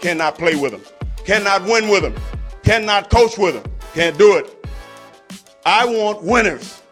cannot play with them. cannot win with them. cannot coach with them. can't do it. I want winners.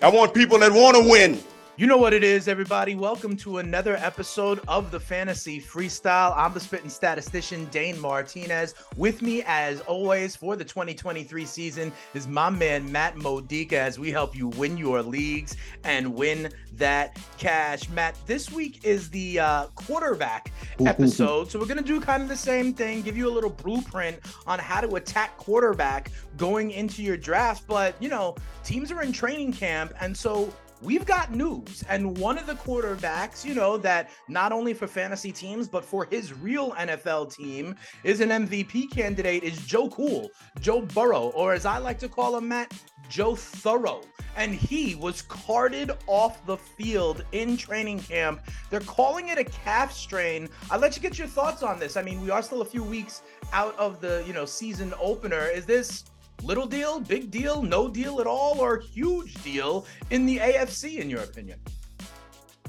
I want people that want to win. You know what it is, everybody. Welcome to another episode of the Fantasy Freestyle. I'm the spitting statistician, Dane Martinez. With me, as always, for the 2023 season is my man, Matt Modica, as we help you win your leagues and win that cash. Matt, this week is the uh, quarterback episode. so we're going to do kind of the same thing, give you a little blueprint on how to attack quarterback going into your draft. But, you know, teams are in training camp. And so we've got news. And one of the quarterbacks, you know, that not only for fantasy teams, but for his real NFL team is an MVP candidate is Joe Cool, Joe Burrow, or as I like to call him, Matt, Joe Thorough. And he was carted off the field in training camp. They're calling it a calf strain. I'll let you get your thoughts on this. I mean, we are still a few weeks out of the, you know, season opener. Is this little deal, big deal, no deal at all, or huge deal in the AFC, in your opinion?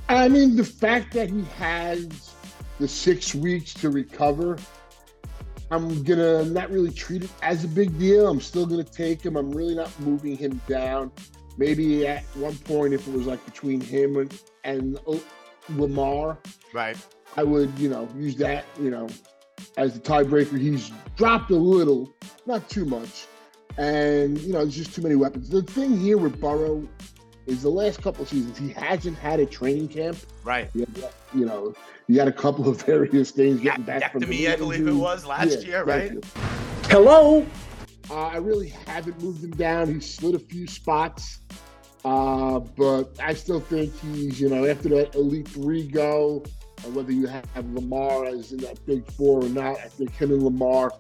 I mean, the fact that he has the six weeks to recover, I'm gonna not really treat it as a big deal. I'm still gonna take him. I'm really not moving him down. Maybe at one point, if it was like between him and, and uh, Lamar, right? I would, you know, use that, you know, as the tiebreaker. He's dropped a little, not too much. And, you know, there's just too many weapons. The thing here with Burrow is the last couple of seasons, he hasn't had a training camp. Right. you know, he had a couple of various things getting back from me, I believe it was last yeah, year, right? You. Hello. Uh, I really haven't moved him down. He slid a few spots. Uh, but I still think he's, you know, after that Elite Three go, or whether you have Lamar as in that big four or not, I think him and Lamar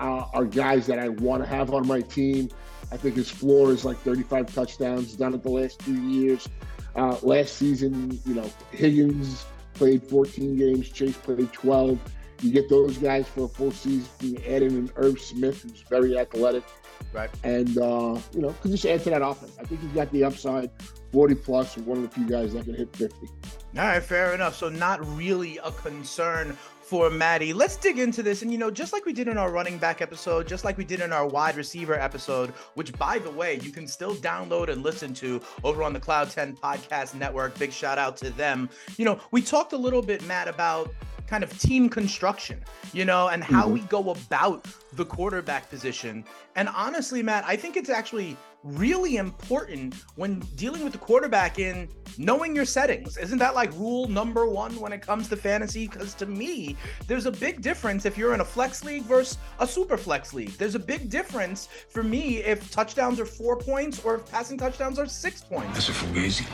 uh, are guys that I want to have on my team. I think his floor is like 35 touchdowns done it the last two years. Uh, last season, you know, Higgins played 14 games, Chase played 12. You get those guys for a full season. You add in an Irv Smith, who's very athletic. Right. And, uh, you know, could just add to that offense. I think he's got the upside 40 plus, one of the few guys that can hit 50. All right, fair enough. So, not really a concern for Maddie. Let's dig into this. And, you know, just like we did in our running back episode, just like we did in our wide receiver episode, which, by the way, you can still download and listen to over on the Cloud 10 Podcast Network. Big shout out to them. You know, we talked a little bit, Matt, about kind of team construction, you know, and how mm-hmm. we go about the quarterback position. And honestly, Matt, I think it's actually really important when dealing with the quarterback in knowing your settings. Isn't that like rule number one when it comes to fantasy? Because to me, there's a big difference if you're in a flex league versus a super flex league. There's a big difference for me if touchdowns are four points or if passing touchdowns are six points. That's a fugazi.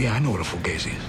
Yeah, I know what a fugazi is.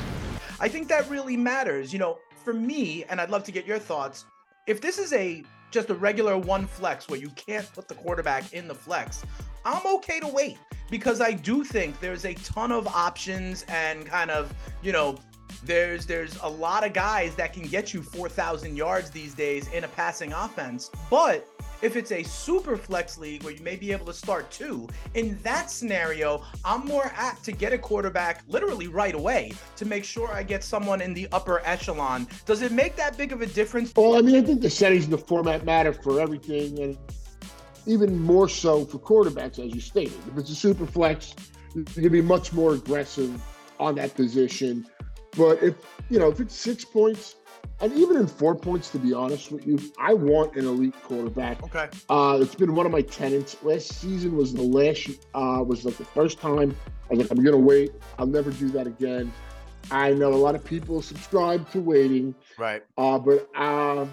I think that really matters. You know, for me, and I'd love to get your thoughts. If this is a just a regular one flex where you can't put the quarterback in the flex, I'm okay to wait because I do think there's a ton of options and kind of, you know, there's there's a lot of guys that can get you 4,000 yards these days in a passing offense. But if it's a super flex league where you may be able to start two, in that scenario, I'm more apt to get a quarterback literally right away to make sure I get someone in the upper echelon. Does it make that big of a difference? Well, I mean, I think the settings and the format matter for everything. And even more so for quarterbacks, as you stated. If it's a super flex, going to be much more aggressive on that position. But if you know if it's six points, and even in four points, to be honest with you, I want an elite quarterback. Okay. Uh, it's been one of my tenants. Last season was the last uh, was like the first time I was like, I'm gonna wait. I'll never do that again. I know a lot of people subscribe to waiting. Right. Uh, but um,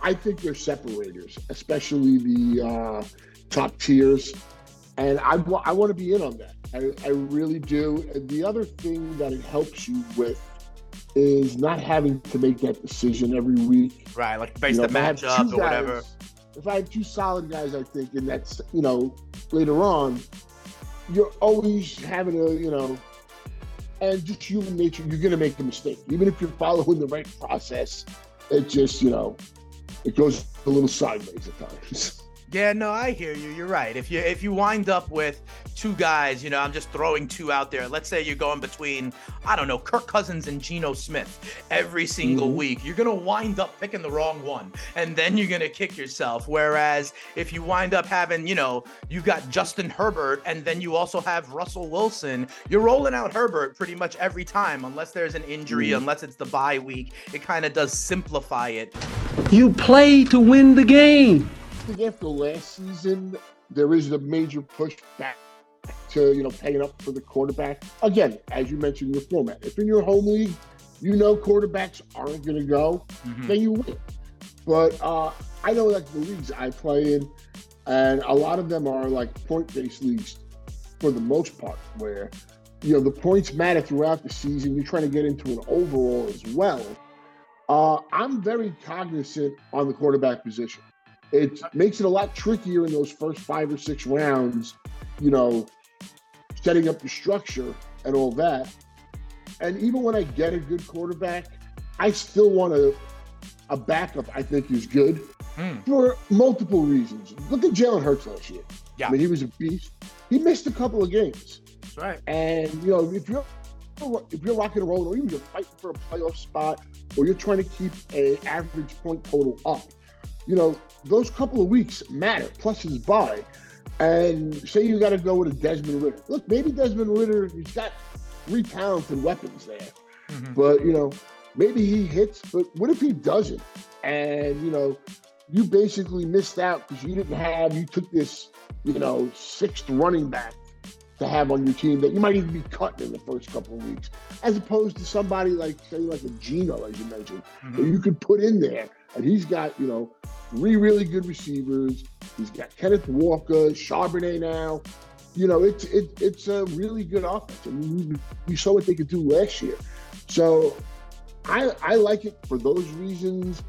I think they're separators, especially the uh, top tiers. And I, I want to be in on that. I, I really do. And the other thing that it helps you with is not having to make that decision every week. Right, like based you know, the matchup or whatever. If I have two solid guys, I think, and that's you know later on, you're always having a you know, and just human nature, you're gonna make a mistake, even if you're following the right process. It just you know it goes a little sideways at times. Yeah, no, I hear you. You're right. If you if you wind up with two guys, you know, I'm just throwing two out there. Let's say you're going between, I don't know, Kirk Cousins and Geno Smith every single mm-hmm. week. You're gonna wind up picking the wrong one, and then you're gonna kick yourself. Whereas if you wind up having, you know, you've got Justin Herbert, and then you also have Russell Wilson, you're rolling out Herbert pretty much every time, unless there's an injury, mm-hmm. unless it's the bye week. It kind of does simplify it. You play to win the game think after last season, there is a major push back to you know paying up for the quarterback. Again, as you mentioned in your format, if in your home league you know quarterbacks aren't going to go, mm-hmm. then you win. But uh, I know like the leagues I play in, and a lot of them are like point-based leagues for the most part, where you know the points matter throughout the season. You're trying to get into an overall as well. Uh, I'm very cognizant on the quarterback position it makes it a lot trickier in those first five or six rounds, you know, setting up the structure and all that. And even when I get a good quarterback, I still want a, a backup I think is good mm. for multiple reasons. Look at Jalen Hurts last year. Yeah. I mean, he was a beast. He missed a couple of games. That's right. And, you know, if you're if you're rocking and rolling, or even you're fighting for a playoff spot, or you're trying to keep a average point total up, you know, those couple of weeks matter, plus his bye. And say you got to go with a Desmond Ridder. Look, maybe Desmond Ridder, he's got three talented weapons there. Mm-hmm. But, you know, maybe he hits, but what if he doesn't? And, you know, you basically missed out because you didn't have, you took this, you know, sixth running back to have on your team that you might even be cutting in the first couple of weeks, as opposed to somebody like, say, like a Geno, as you mentioned, mm-hmm. that you could put in there and he's got, you know, three really good receivers. He's got Kenneth Walker, Charbonnet now. You know, it's it, it's a really good offense. I mean, we, we saw what they could do last year. So I I like it for those reasons.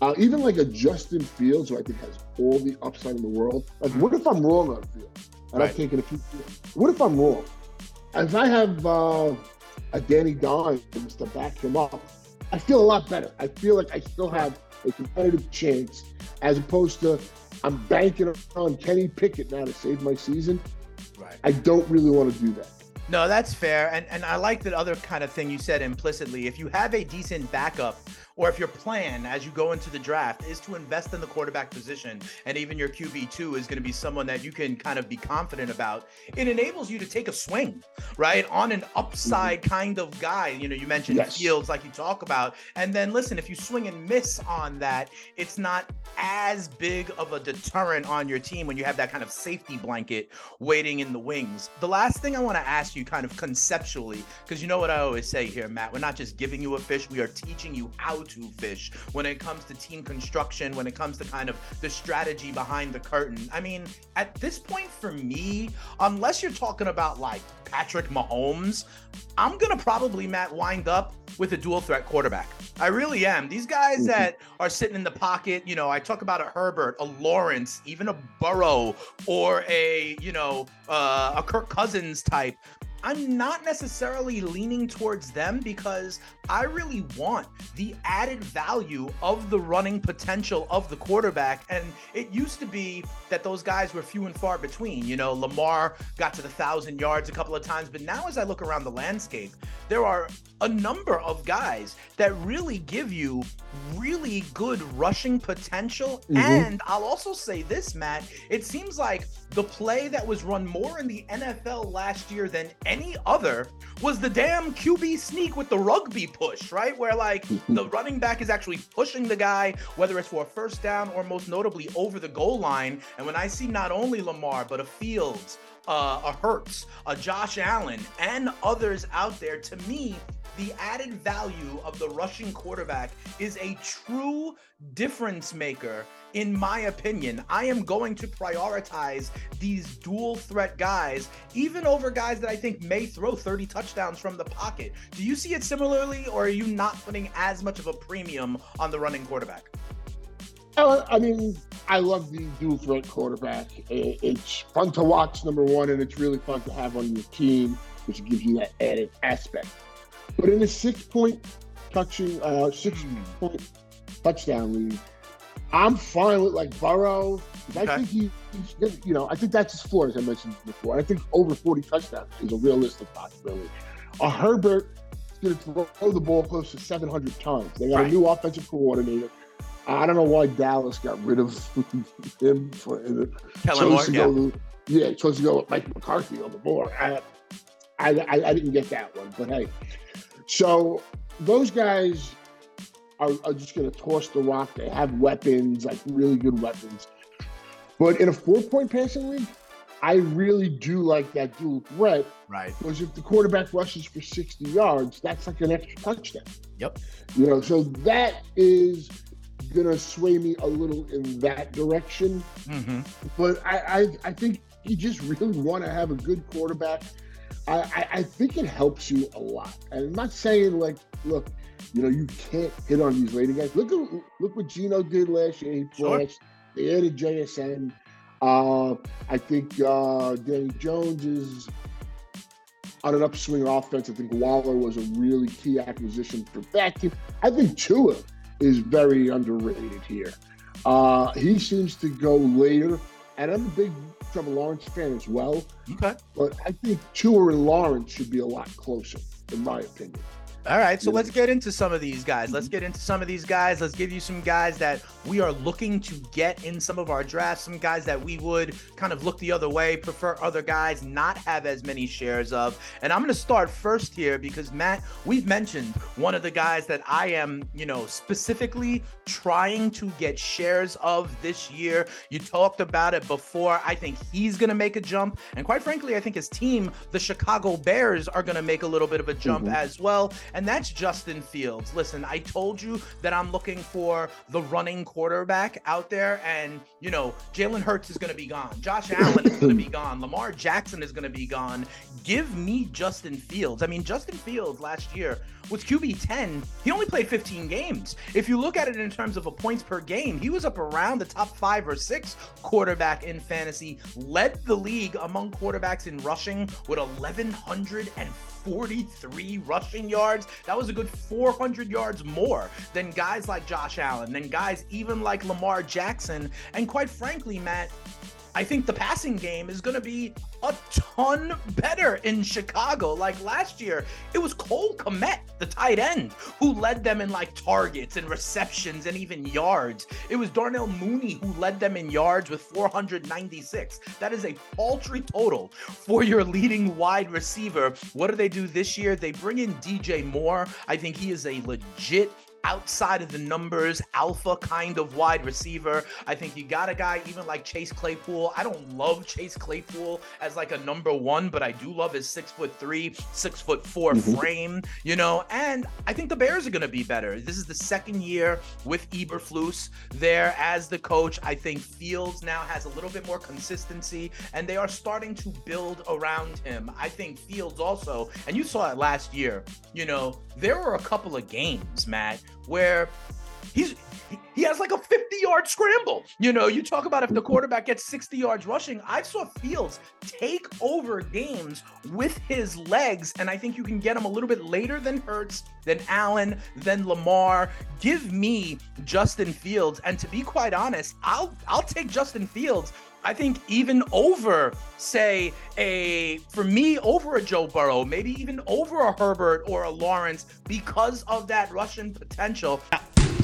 Uh, even like a Justin Fields, who I think has all the upside in the world. Like, what if I'm wrong on Fields? And right. I've taken a few. What if I'm wrong? If I have uh, a Danny Dimes to back him up, I feel a lot better. I feel like I still have a competitive chance, as opposed to I'm banking on Kenny Pickett now to save my season. Right. I don't really want to do that. No, that's fair. And and I like that other kind of thing you said implicitly. If you have a decent backup or if your plan as you go into the draft is to invest in the quarterback position and even your QB2 is going to be someone that you can kind of be confident about, it enables you to take a swing, right? On an upside mm-hmm. kind of guy. You know, you mentioned yes. Fields like you talk about. And then listen, if you swing and miss on that, it's not as big of a deterrent on your team when you have that kind of safety blanket waiting in the wings. The last thing I want to ask you kind of conceptually, because you know what I always say here, Matt, we're not just giving you a fish, we are teaching you how to fish when it comes to team construction, when it comes to kind of the strategy behind the curtain. I mean, at this point for me, unless you're talking about like Patrick Mahomes, I'm to probably, Matt, wind up with a dual threat quarterback. I really am. These guys mm-hmm. that are sitting in the pocket, you know, I talk about a Herbert, a Lawrence, even a Burrow, or a, you know, uh, a Kirk Cousins type. I'm not necessarily leaning towards them because I really want the added value of the running potential of the quarterback. And it used to be that those guys were few and far between. You know, Lamar got to the thousand yards a couple of times, but now as I look around the landscape, there are a number of guys that really give you really good rushing potential. Mm-hmm. And I'll also say this, Matt, it seems like the play that was run more in the NFL last year than any other was the damn QB sneak with the rugby push, right? Where like mm-hmm. the running back is actually pushing the guy, whether it's for a first down or most notably over the goal line. And when I see not only Lamar, but a Fields, uh, a Hurts, a Josh Allen, and others out there, to me, the added value of the rushing quarterback is a true difference maker in my opinion. I am going to prioritize these dual threat guys even over guys that I think may throw 30 touchdowns from the pocket. Do you see it similarly or are you not putting as much of a premium on the running quarterback? I mean, I love the dual threat quarterback. It's fun to watch, number one, and it's really fun to have on your team, which gives you that added aspect. But in a six point touching, uh, six point touchdown lead, I'm fine with like Burrow, I think he, he's, you know, I think that's his floor, as I mentioned before. I think over 40 touchdowns is a realistic possibility. A Herbert is going to throw the ball close to 700 times. They got right. a new offensive coordinator. I don't know why Dallas got rid of him for Kellen Moore, yeah. Go, yeah, supposed to go with Mike McCarthy on the board. I, I, I, I didn't get that one, but hey. So those guys are, are just going to toss the rock. They have weapons, like really good weapons. But in a four-point passing league, I really do like that dual threat. Right. Because if the quarterback rushes for 60 yards, that's like an extra touchdown. Yep. You know, so that is gonna sway me a little in that direction. Mm-hmm. But I, I, I think you just really want to have a good quarterback. I, I, I, think it helps you a lot. And I'm not saying like, look, you know, you can't hit on these rating guys. Look at look what Geno did last year. He flashed. Sure. They added JSN. Uh, I think uh, Danny Jones is on an upswing offense. I think Waller was a really key acquisition for that team. I think Tua is very underrated here. Uh, he seems to go later, and I'm a big Trevor Lawrence fan as well. Okay. But I think Tua and Lawrence should be a lot closer, in my opinion. All right, so let's get into some of these guys. Let's get into some of these guys. Let's give you some guys that we are looking to get in some of our drafts, some guys that we would kind of look the other way, prefer other guys not have as many shares of. And I'm going to start first here because Matt, we've mentioned one of the guys that I am, you know, specifically trying to get shares of this year. You talked about it before. I think he's going to make a jump, and quite frankly, I think his team, the Chicago Bears, are going to make a little bit of a jump mm-hmm. as well and that's Justin Fields. Listen, I told you that I'm looking for the running quarterback out there, and you know, Jalen Hurts is going to be gone. Josh Allen is going to be gone. Lamar Jackson is going to be gone. Give me Justin Fields. I mean, Justin Fields last year was QB 10. He only played 15 games. If you look at it in terms of a points per game, he was up around the top five or six quarterback in fantasy, led the league among quarterbacks in rushing with 1,143 rushing yards. That was a good 400 yards more than guys like Josh Allen, than guys even like Lamar Jackson. And quite frankly, Matt, I think the passing game is going to be a ton better in Chicago. Like last year, it was Cole Kmet, the tight end, who led them in like targets and receptions and even yards. It was Darnell Mooney who led them in yards with 496. That is a paltry total for your leading wide receiver. What do they do this year? They bring in DJ Moore. I think he is a legit outside of the numbers, alpha kind of wide receiver. I think you got a guy even like Chase Claypool. I don't love Chase Claypool as like a number one, but I do love his six foot three, six foot 4 mm-hmm. frame, you know. And I think the Bears are going to be better. This is the second year with Eberflus there as the coach. I think Fields now has a little bit more consistency, and they are starting to build around him. I think Fields also, and you saw it last year. You know, there were a couple of games, Matt, where he's he has like a 50 yard scramble. You know, you talk about if the quarterback gets 60 yards rushing. I saw Fields take over games with his legs, and I think you can get him a little bit later than Hurts, than Allen, than Lamar. Give me Justin Fields, and to be quite honest, I'll I'll take Justin Fields I think even over, say, a for me, over a Joe Burrow, maybe even over a Herbert or a Lawrence because of that Russian potential.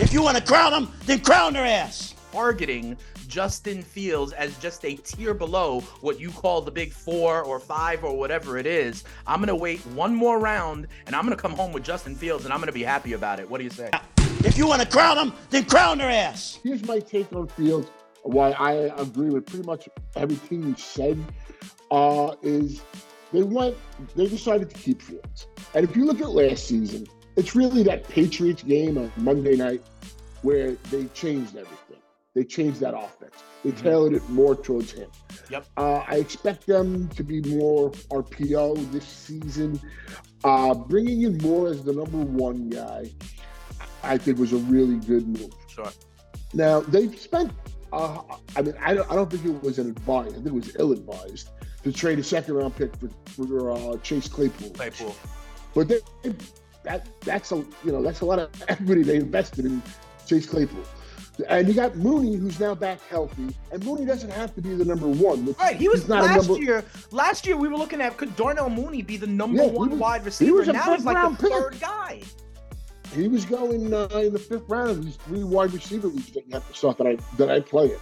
If you want to crown them, then crown their ass. Targeting Justin Fields as just a tier below what you call the big four or five or whatever it is. I'm going to wait one more round and I'm going to come home with Justin Fields and I'm going to be happy about it. What do you say? If you want to crown them, then crown their ass. Here's my take on Fields why I agree with pretty much everything you said uh, is they went, they decided to keep Fields. And if you look at last season, it's really that Patriots game on Monday night where they changed everything. They changed that offense. They mm-hmm. tailored it more towards him. Yep. Uh, I expect them to be more RPO this season. Uh, bringing in Moore as the number one guy, I think was a really good move. Sure. Now they've spent uh, I mean, I don't, I don't think it was an advised. I think it was ill-advised to trade a second-round pick for, for uh, Chase Claypool. Claypool. But they, that that's a you know that's a lot of equity they invested in Chase Claypool. And you got Mooney, who's now back healthy, and Mooney doesn't have to be the number one. Right, he was not last number- year. Last year we were looking at could Darnell Mooney be the number Yeah, one was- wide he receiver? was a now he's like the pick. third guy. He was going uh, in the fifth round of these three wide receiver leagues that you have to start that I that I play in.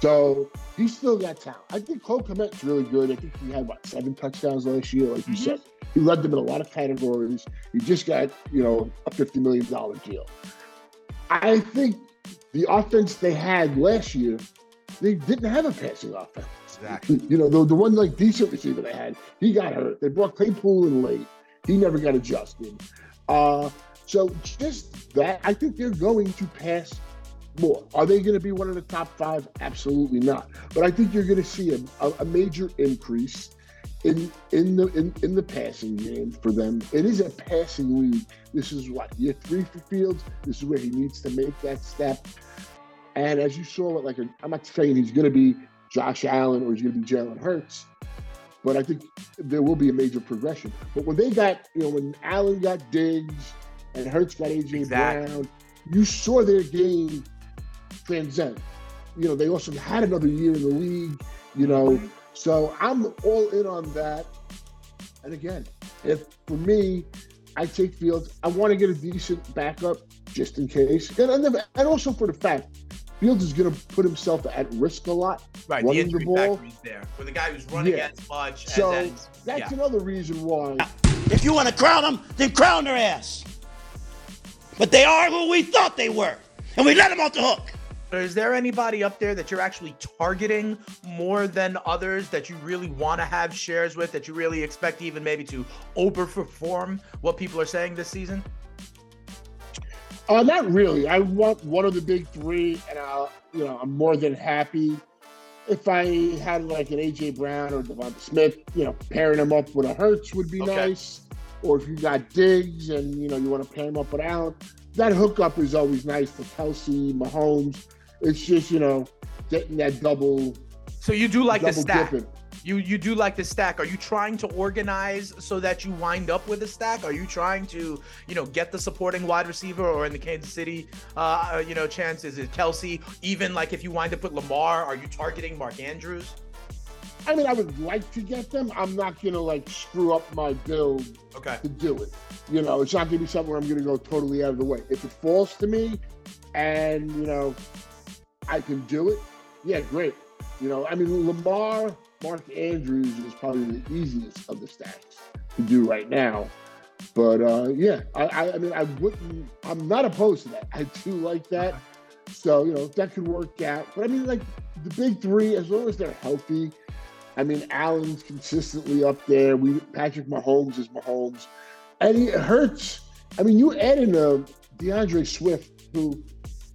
So he's still got talent. I think Cole Kmet's really good. I think he had what seven touchdowns last year, like you Mhm. said. He led them in a lot of categories. He just got you know a fifty million dollar deal. I think the offense they had last year, they didn't have a passing offense. Exactly. You know, the, the one like decent receiver they had, he got hurt. They brought Claypool in late. He never got adjusted. Uh, so just that, I think they're going to pass more. Are they going to be one of the top five? Absolutely not. But I think you're going to see a, a, major increase in in the in, in the passing game for them. It is a passing league. This is what year three for Fields. This is where he needs to make that step. And as you saw, like i I'm not saying he's going to be Josh Allen or he's going to be Jalen Hurts, but I think there will be a major progression. But when they got, you know, when Allen got Diggs and Hurts got AJ Exactly. Brown, you saw their game transcend. You know, they also had another year in the league. You know, so I'm all in on that. And again, if for me, I take Fields, I want to get a decent backup just in case, and and, and also for the fact Fields is going to put himself at risk a lot. Right, the running injury the ball. factor is there. For the guy who's running Yeah. as much So and then that's yeah. another reason why. If you want to crown them, then crown their ass. But they are who we thought they were, and we let them off the hook. Is there anybody up there that you're actually targeting more than others that you really want to have shares with that you really expect even maybe to overperform what people are saying this season? Uh, not really. I want one of the big three, and I'll, you know, I'm more than happy if I had like an AJ Brown or DeVonta Smith. You know, pairing them up with a Hurts would be Okay. nice. Or if you got Diggs and you know you want to pair him up with Allen, that hookup is always nice for Kelce, Mahomes. It's just you know getting that double So you do like the stack. dipping. You you do like the stack. Are you trying to organize so that you wind up with a stack? Are you trying to, you know, get the supporting wide receiver or in the Kansas City uh you know chances is Kelce? Even like if you wind up with Lamar, are you targeting Mark Andrews? I mean, I would like to get them. I'm not gonna like screw up my build Okay. to do it. You know, it's not gonna be something where I'm gonna go totally out of the way. If it falls to me and you know I can do it, yeah, great. You know, I mean Lamar, Mark Andrews is probably the easiest of the stacks to do right now. But uh yeah, I, I, I mean I wouldn't I'm not opposed to that. I do like that. So, you know, that could work out. But I mean like the big three, as long as they're healthy, I mean, Allen's consistently up there. We Patrick Mahomes is Mahomes, and he hurts. I mean, you add in a D'Andre Swift, who,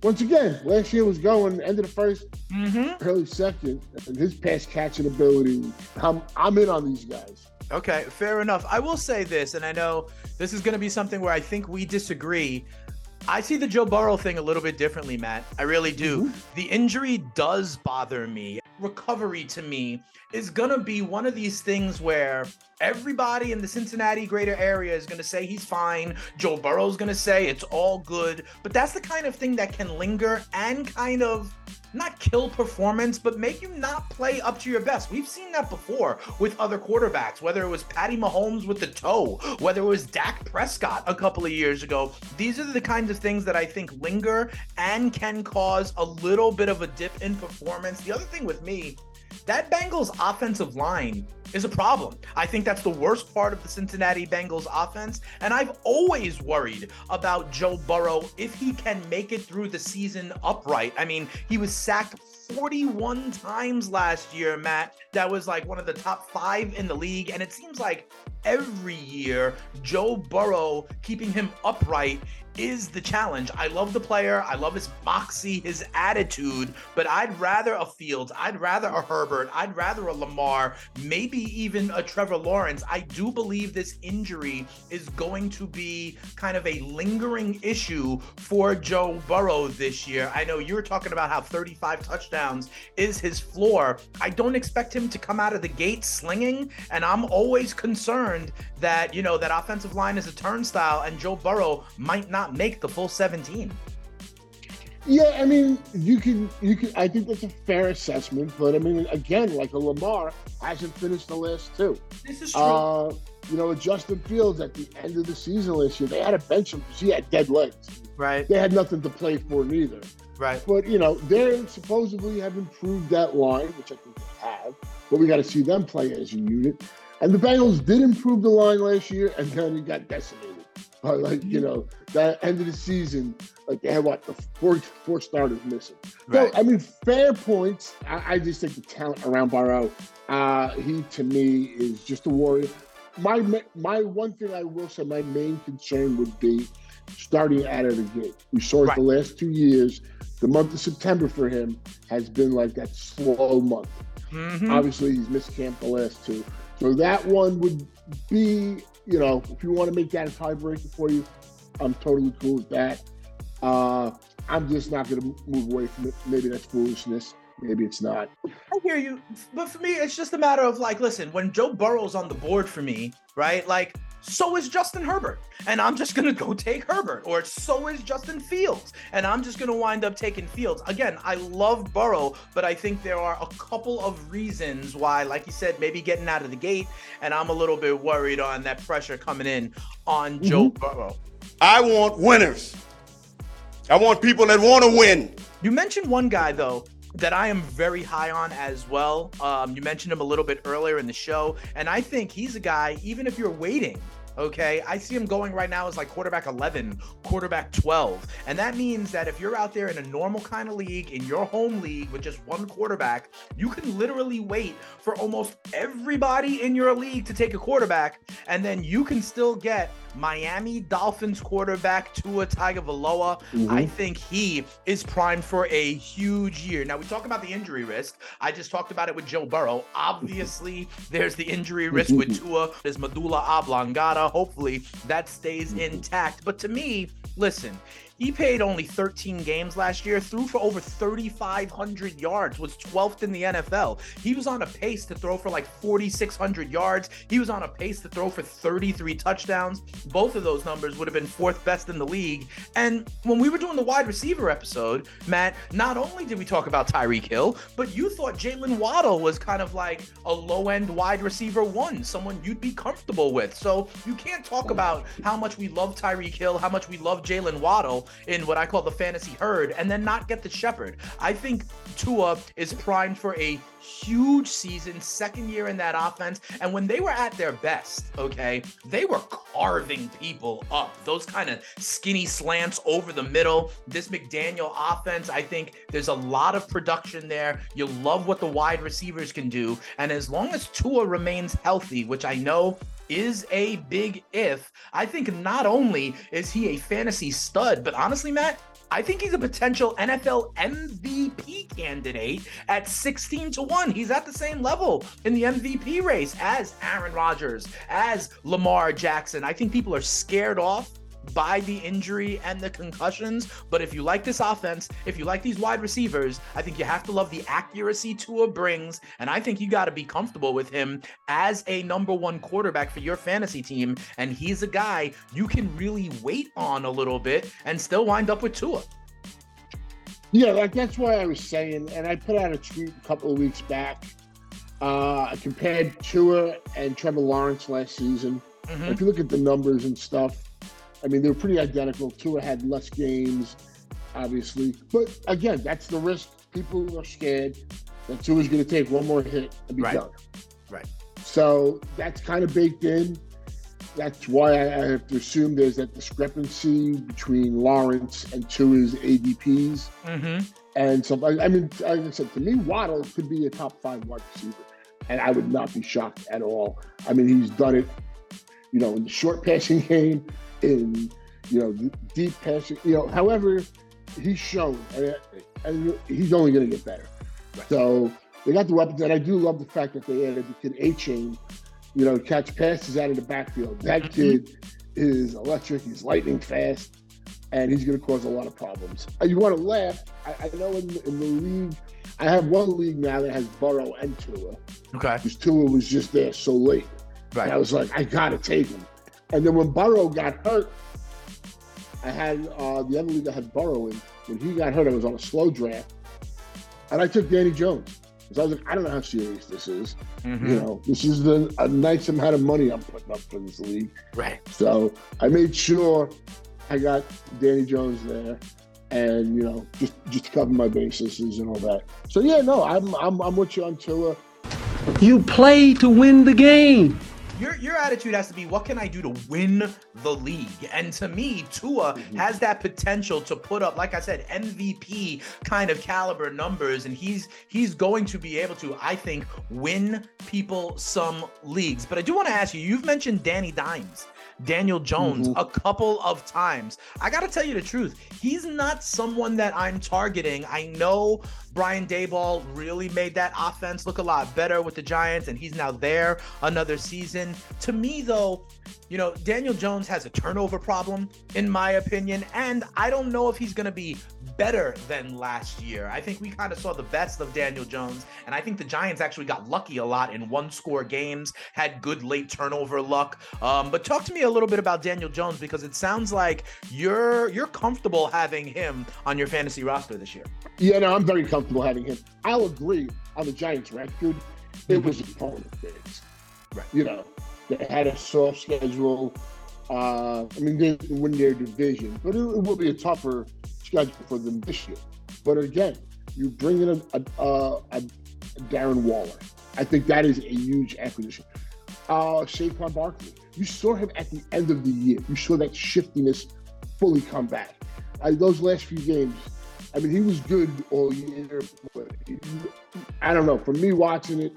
once again, last year was going end of the first, Mm-hmm. early second, and his pass catching ability. I'm I'm in on these guys. Okay, fair enough. I will say this, and I know this is going to be something where I think we disagree. I see the Joe Burrow thing a little bit differently, Matt. I really do. Mm-hmm. The injury does bother me. Recovery to me is going to be one of these things where everybody in the Cincinnati greater area is going to say he's fine. Joe Burrow's going to say it's all good. But that's the kind of thing that can linger and kind of not kill performance, but make you not play up to your best. We've seen that before with other quarterbacks, whether it was Patty Mahomes with the toe, whether it was Dak Prescott a couple of years ago. These are the kinds of things that I think linger and can cause a little bit of a dip in performance. The other thing with me, that Bengals offensive line is a problem. I think that's the worst part of the Cincinnati Bengals offense. And I've always worried about Joe Burrow if he can make it through the season upright. I mean, he was sacked 41 times last year, Matt. That was like one of the top five in the league. And it seems like every year, Joe Burrow keeping him upright is the challenge. I love the player. I love his moxie, his attitude, but I'd rather a Fields, I'd rather a Herbert, I'd rather a Lamar, maybe even a Trevor Lawrence. I do believe this injury is going to be kind of a lingering issue for Joe Burrow this year. I know you were talking about how 35 touchdowns is his floor. I don't expect him to come out of the gate slinging, and I'm always concerned that, you know, that offensive line is a turnstile and Joe Burrow might not make the full 17. Yeah, I mean, you can, you can. I think that's a fair assessment, but I mean, again, like a Lamar hasn't finished the last two. This is true. Uh, you know, Justin Fields at the end of the season last year, they had to bench him because he had dead legs. right. They had nothing to play for neither. Right. But you know, they supposedly have improved that line, which I think they have. But we got to see them play as a unit. And the Bengals did improve the line last year, and then it got decimated. But like you know, that end of the season, like they had what the four four starters missing. Right. So I mean, fair points. I, I just think the talent around Burrow, uh, he to me is just a warrior. My my one thing I will say, my main concern would be starting out of the gate. We saw it Right. the last two years. The month of September for him has been like that slow month. Mhm. Obviously, he's missed camp the last two. So that one would be, you know, if you want to make that a tiebreaker for you, I'm totally cool with that. Uh, I'm just not going to move away from it. Maybe that's foolishness. Maybe it's not. I hear you, but for me, it's just a matter of like, listen, when Joe Burrow's on the board for me, right? Like, so is Justin Herbert, and I'm just gonna go take Herbert, or so is Justin Fields, and I'm just gonna wind up taking Fields. Again, I love Burrow, but I think there are a couple of reasons why, like you said, maybe getting out of the gate, and I'm a little bit worried on that pressure coming in on mm-hmm. Joe Burrow. I want winners. I want people that want to win. You mentioned one guy though that I am very high on as well. Um, you mentioned him a little bit earlier in the show, and I think he's a guy. Even if you're waiting, okay, I see him going right now as like quarterback 11, quarterback 12, and that means that if you're out there in a normal kind of league, in your home league with just one quarterback, you can literally wait for almost everybody in your league to take a quarterback, and then you can still get Miami Dolphins quarterback Tua Tagovailoa. Mm-hmm. I think he is primed for a huge year. Now we talk about the injury risk. I just talked about it with Joe Burrow. Obviously, there's the injury risk with Tua. There's medulla oblongata. Hopefully, that stays mm-hmm. intact. But to me, listen. He played only 13 games last year, threw for over 3,500 yards, was 12th in the NFL. He was on a pace to throw for like 4,600 yards. He was on a pace to throw for 33 touchdowns. Both of those numbers would have been fourth best in the league. And when we were doing the wide receiver episode, Matt, not only did we talk about Tyreek Hill, but you thought Jaylen Waddle was kind of like a low end wide receiver one, someone you'd be comfortable with. So you can't talk about how much we love Tyreek Hill, how much we love Jaylen Waddle in what I call the fantasy herd, and then not get the shepherd. I think Tua is primed for a huge season, second year in that offense. And when they were at their best, okay, they were carving people up. Those kind of skinny slants over the middle. This McDaniel offense, I think there's a lot of production there. You love what the wide receivers can do. And as long as Tua remains healthy, which I know is a big if. I think not only is he a fantasy stud, but honestly, Matt, I think he's a potential NFL MVP candidate at 16 to 1. He's at the same level in the MVP race as Aaron Rodgers, as Lamar Jackson. I think people are scared off by the injury and the concussions. But if you like this offense, if you like these wide receivers, I think you have to love the accuracy Tua brings. And I think you got to be comfortable with him as a number one quarterback for your fantasy team. And he's a guy you can really wait on a little bit and still wind up with Tua. Yeah, like that's why I was saying, and I put out a tweet a couple of weeks back. Uh, I compared Tua and Trevor Lawrence last season. Mhm. If you look at the numbers and stuff, I mean, they were pretty identical. Tua had less games, obviously. But again, that's the risk. People are scared that Tua's going to take one more hit and be Right. done. Right. So that's kind of baked in. That's why I I have to assume there's that discrepancy between Lawrence and Tua's ADPs. Mm-hmm. And so, I I mean, like I said, to me, Waddle could be a top five wide receiver, and I would not be shocked at all. I mean, he's done it, you know, in the short passing game, in you know, deep passing. You know, however, he's shown, and, and he's only going to get better. So they got the weapons, and I do love the fact that they added the kid Achane. You know, catch passes out of the backfield. That Mhm. kid is electric. He's lightning fast and he's going to cause a lot of problems. Uh, You want to laugh? I, I know in, in the league, I have one league now that has Burrow and Tua Okay. because Tua was just there so late. And I was like, I got to take him. And then when Burrow got hurt, I had uh, the other league I had Burrow in. when he got hurt, I was on a slow draft, and I took Danny Jones. So I was like, I don't know how serious this is. Mhm. You know, this is the, a nice amount of money I'm putting up for this league. Right. So I made sure I got Danny Jones there, and you know, just just to cover my bases and all that. So yeah, no, I'm I'm I'm with you on Tua. You play to win the game. Your your attitude has to be what can I do to win the league? And to me, Tua mm-hmm. has that potential to put up, like I said, MVP kind of caliber numbers, and he's he's going to be able to, I think, win people some leagues. But I do want to ask you, you've mentioned Danny Dimes. Daniel Jones a couple of times. I got to tell you the truth. He's not someone that I'm targeting. I know Brian Daboll really made that offense look a lot better with the Giants, and he's now there another season. To me, though, you know, Daniel Jones has a turnover problem, in my opinion, and I don't know if he's going to be better than last year. I think we kind of saw the best of Daniel Jones, and I think the Giants actually got lucky a lot in one score games, had good late turnover luck. Um, but talk to me a little bit about Daniel Jones because it sounds like you're you're comfortable having him on your fantasy roster this year. Yeah, no, I'm very comfortable having him. I'll agree on the Giants' record. It was opponent based. Right. You know, they had a soft schedule. Uh, I mean, they didn't win their division, but it, it will be a tougher schedule for them this year. But again, you bring in a, a, a, a Darren Waller. I think that is a huge acquisition. Uh, Saquon Barkley. You saw him at the end of the year. You saw that shiftiness fully come back. Those last few games, I mean, he was good all year. I don't know. For me watching it,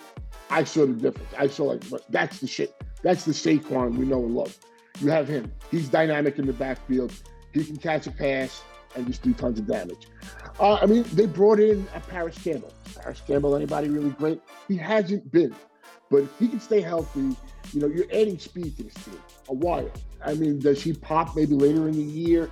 I saw the difference. I saw like, that's the shit. That's the Saquon we know and love. You have him. He's dynamic in the backfield. He can catch a pass and just do tons of damage. Uh, I mean, they brought in a Parris Campbell. Parris Campbell, anybody really great? He hasn't been, but if he can stay healthy, you know, you're adding speed to this team. A while. I mean, does he pop maybe later in the year?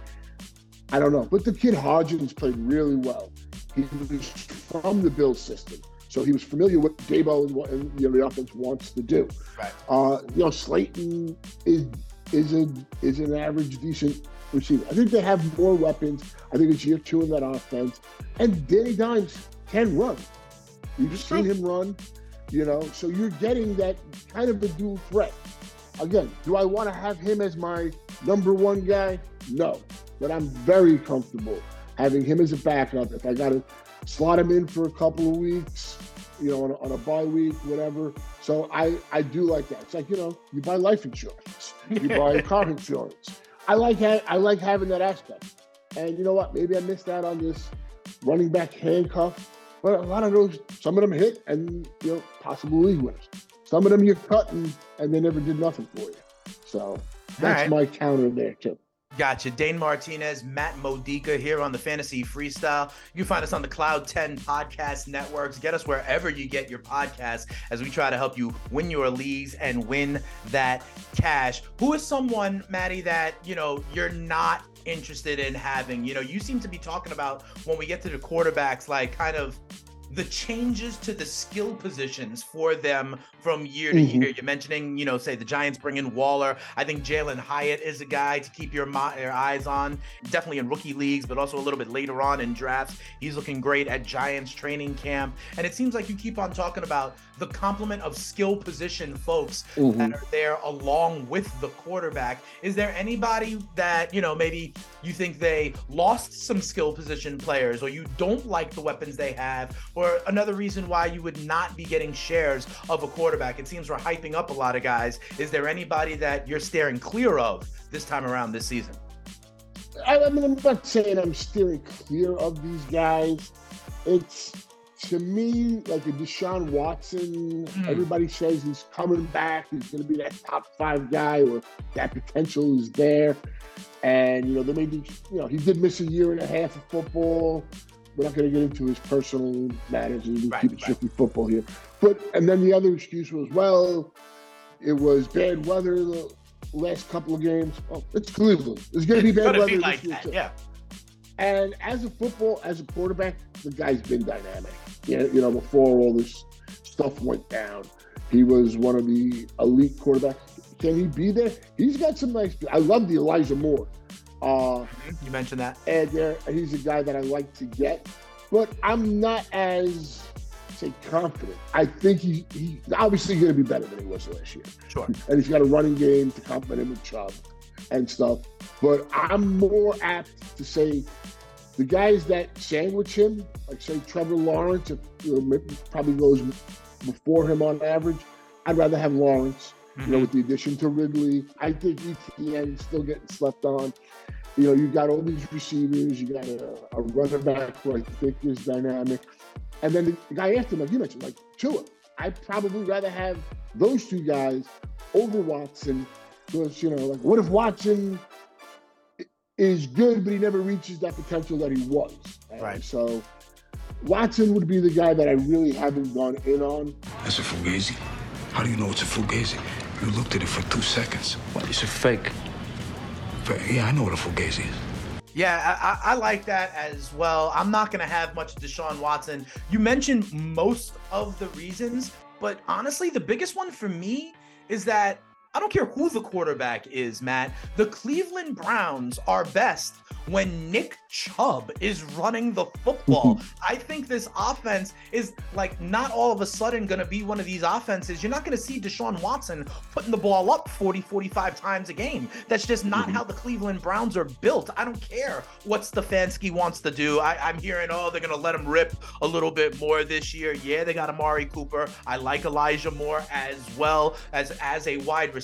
I don't know. But the kid Hodgins played really well. He was from the Bill system. So he was familiar with Daboll and what and, you know, the offense wants to do. Right. Uh, you know, Slayton is is a is an average decent receiver. I think they have more weapons. I think it's year two in that offense. And Danny Dimes can run. You've seen him run, you know, so you're getting that kind of a dual threat. Again, do I want to have him as my number one guy? No. But I'm very comfortable having him as a backup. If I got to slot him in for a couple of weeks, you know, on a, on a bye week, whatever. So I, I do like that. It's like, you know, you buy life insurance, you buy car insurance. I like ha- I like having that aspect. And you know what? Maybe I missed out on this running back handcuff. But a lot of those, some of them hit and, you know, possible league winners. Some of them you're cutting and they never did nothing for you. So that's right. my counter there, too. Gotcha. Dane Martinez, Matt Modica here on the Fantasy Freestyle. You find us on the Cloud 10 podcast networks. Get us wherever you get your podcasts as we try to help you win your leagues and win that cash. Who is someone, Maddie, that, you know, you're not interested in having? You know, you seem to be talking about when we get to the quarterbacks, like kind of the changes to the skill positions for them from year to Mhm. year. You're mentioning, you know, say the Giants bring in Waller. I think Jalin Hyatt is a guy to keep your, your eyes on, definitely in rookie leagues, but also a little bit later on in drafts. He's looking great at Giants training camp. And it seems like you keep on talking about the complement of skill position folks Mhm. that are there along with the quarterback. Is there anybody that, you know, maybe you think they lost some skill position players or you don't like the weapons they have or another reason why you would not be getting shares of a quarterback? It seems we're hyping up a lot of guys. Is there anybody that you're staring clear of this time around this season? I, I mean, I'm not saying I'm steering clear of these guys. It's to me like a Deshaun Watson. Hmm. Everybody says he's coming back. He's going to be that top five guy, or that potential is there. And you know, they may be. You know, he did miss a year and a half of football. We're not going to get into his personal matters. We Right, keep it right. strictly football here. But and then the other excuse was, well, it was bad weather the last couple of games. Oh, it's Cleveland. It's going to be bad weather be this year yeah. And as a football, as a quarterback, the guy's been dynamic. Yeah, you know, before all this stuff went down, he was one of the elite quarterbacks. Can he be there? He's got some nice. I love the Elijah Moore Uh, you mentioned that. And there, he's a guy that I like to get, but I'm not as say confident. I think he he's obviously going to be better than he was last year. Sure. And he's got a running game to complement him with Chubb and stuff. But I'm more apt to say the guys that sandwich him, like say Trevor Lawrence, if, you know, probably goes before him on average. I'd rather have Lawrence. Mm-hmm. You know, with the addition to Ridley, I think ETN still getting slept on. You know, you got all these receivers. You got a, a running back who I think is dynamic. And then the guy after him, like you mentioned, like Tua. I'd probably rather have those two guys over Watson. Because, you know, like what if Watson is good, but he never reaches that potential that he was? Right. So Watson would be the guy that I really haven't gone in on. That's a Fugazi. How do you know it's a Fugazi? You looked at it for two seconds. What, it's a fake? Yeah, I know what a Fugazi is. Yeah, I, I, like that as well. I'm not going to have much Deshaun Watson. You mentioned most of the reasons, but honestly, the biggest one for me is that I don't care who the quarterback is, Matt. The Cleveland Browns are best when Nick Chubb is running the football. I think this offense is like not all of a sudden going to be one of these offenses. You're not going to see Deshaun Watson putting the ball up 40, 45 times a game. That's just not mm-hmm. how the Cleveland Browns are built. I don't care what Stefanski wants to do. I, am hearing, oh, they're going to let him rip a little bit more this year. Yeah, they got Amari Cooper. I like Elijah Moore as well as as a wide receiver.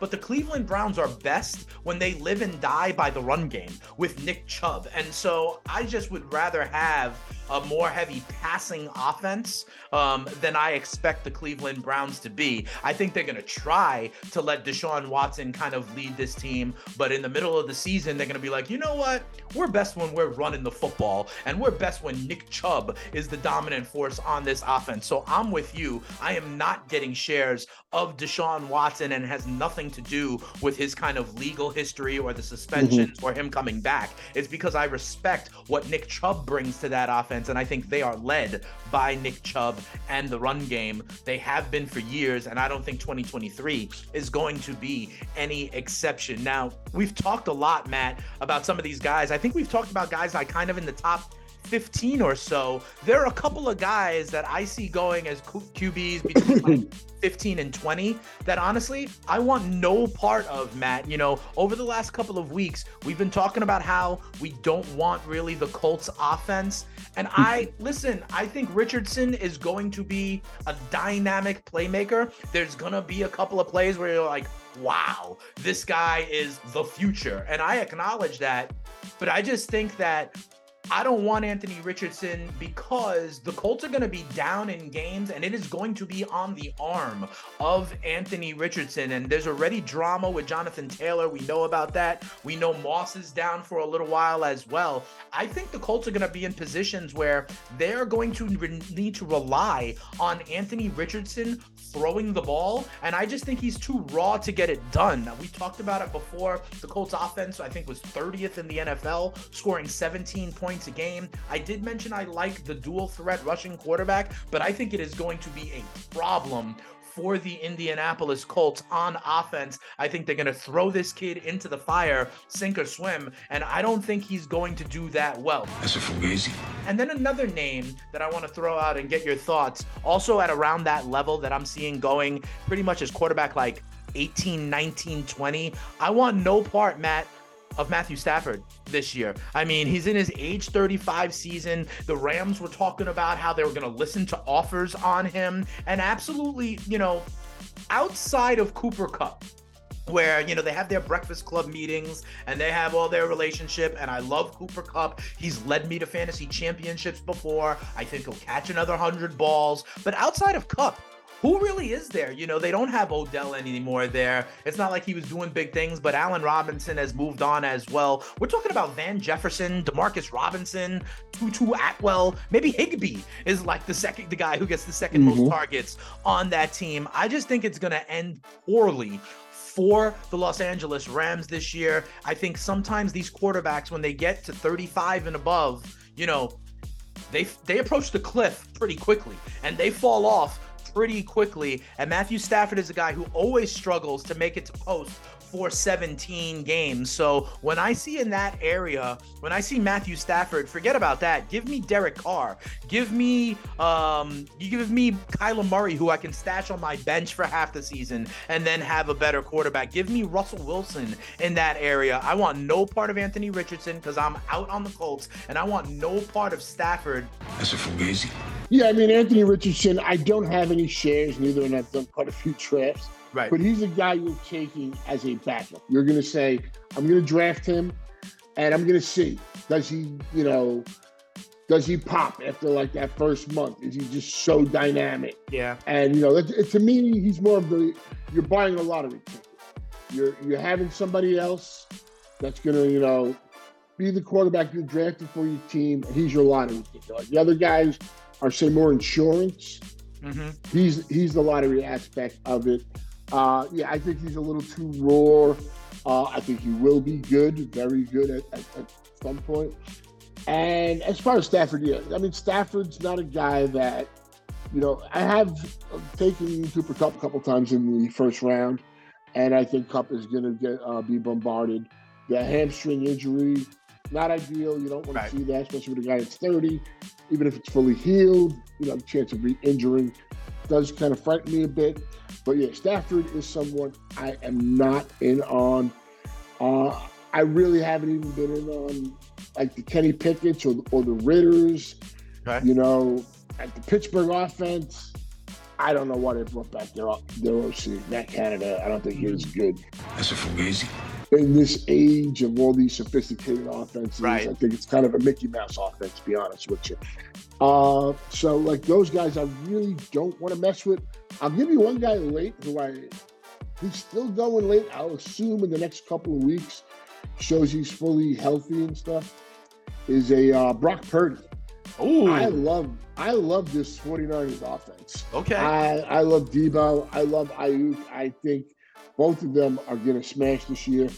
But the Cleveland Browns are best when they live and die by the run game with Nick Chubb. And so I just would rather have a more heavy passing offense um, than I expect the Cleveland Browns to be. I think they're going to try to let Deshaun Watson kind of lead this team, but in the middle of the season, they're going to be like, you know what? We're best when we're running the football, and we're best when Nick Chubb is the dominant force on this offense. So I'm with you. I am not getting shares of Deshaun Watson, and has nothing to do with his kind of legal history or the suspensions mm-hmm. or him coming back. It's because I respect what Nick Chubb brings to that offense, and I think they are led by Nick Chubb and the run game. They have been for years, and I don't think 2023 is going to be any exception. Now, we've talked a lot, Matt, about some of these guys. I think we've talked about guys like kind of in the top 15 or so, there are a couple of guys that I see going as QBs between 15 and 20 that honestly I want no part of, Matt. You know, over the last couple of weeks, we've been talking about how we don't want really the Colts offense. And hmm. I listen, I think Richardson is going to be a dynamic playmaker. There's going to be a couple of plays where you're like, wow, this guy is the future. And I acknowledge that. But I just think that I don't want Anthony Richardson because the Colts are going to be down in games and it is going to be on the arm of Anthony Richardson. And there's already drama with Jonathan Taylor. We know about that. We know Moss is down for a little while as well. I think the Colts are going to be in positions where they're going to re- need to rely on Anthony Richardson throwing the ball. And I just think he's too raw to get it done. We talked about it before. The Colts offense, I think, was 30th in the NFL, scoring 17 points points a game. I did mention I like the dual threat rushing quarterback, but I think it is going to be a problem for the Indianapolis Colts on offense. I think they're going to throw this kid into the fire, sink or swim, and I don't think he's going to do that well. That's a fugazi. And then another name that I want to throw out and get your thoughts, also at around that level that I'm seeing going pretty much as quarterback like 18, 19, 20. I want no part, Matt, of Matthew Stafford this year. I mean, he's in his age 35 season. The Rams were talking about how they were going to listen to offers on him. And absolutely, you know, outside of Cooper Kupp, where you know they have their breakfast club meetings and they have all their relationship and i love cooper kupp he's led me to fantasy championships before i think he'll catch another 100 balls but outside of kupp who really is there? You know, they don't have Odell anymore there. It's not like he was doing big things, but Allen Robinson has moved on as well. We're talking about Van Jefferson, Demarcus Robinson, Tutu Atwell, maybe Higbee is like the second, the guy who gets the 2nd mm-hmm. most targets on that team. I just think it's going to end poorly for the Los Angeles Rams this year. I think sometimes these quarterbacks, when they get to 35 and above, you know, they they approach the cliff pretty quickly and they fall off pretty quickly. And Matthew Stafford is a guy who always struggles to make it to post for 17 games. So when I see in that area, when I see Matthew Stafford, forget about that. Give me Derek Carr. Give me um you give me Kyler Murray, who I can stash on my bench for half the season and then have a better quarterback. Give me Russell Wilson in that area. I want no part of Anthony Richardson because I'm out on the Colts, and I want no part of Stafford. That's a fugazi. Yeah, I mean Anthony Richardson. I don't have any shares, neither, and I've done quite a few drafts. Right. But he's a guy you're taking as a backup. You're going to say, I'm going to draft him, and I'm going to see does he, you know, does he pop after like that first month? Is he just so dynamic? Yeah. And you know, it, it- to me, he's more of the you're buying a lottery ticket. You're you're having somebody else that's going to, you know, be the quarterback you're drafting for your team. He's your lottery ticket. Like the other guys are say more insurance Mm-hmm. he's he's the lottery aspect of it. Uh, yeah, I think he's a little too raw. Uh, I think he will be good, very good at, at, at some point. And as far as Stafford, yeah, I mean Stafford's not a guy that you know. I have taken Cooper Kupp a couple times in the first round, and I think Kupp is going to get uh, be bombarded. The hamstring injury, not ideal. You don't want Right. to see that, especially with a guy that's 30. Even if it's fully healed, you know, the chance of re-injuring does kind of frighten me a bit. But yeah, Stafford is someone I am not in on. Uh, I really haven't even been in on like the Kenny Pickett's or, or the Ridders. Okay. You know, like the Pittsburgh offense. I don't know why they brought back their their OC. Matt Canada, I don't think he is good That's a fugazi. In this age of all these sophisticated offenses, Right. I think it's kind of a Mickey Mouse offense, to be honest with you. Uh, so, like those guys, I really don't want to mess with. I'll give you one guy late who I he's still going late. I'll assume in the next couple of weeks shows he's fully healthy and stuff. Is a uh, Brock Purdy. Ooh. I love I love this 49ers offense. okay. I, I love Deebo. I love Aiyuk. I think both of them are going to smash this year.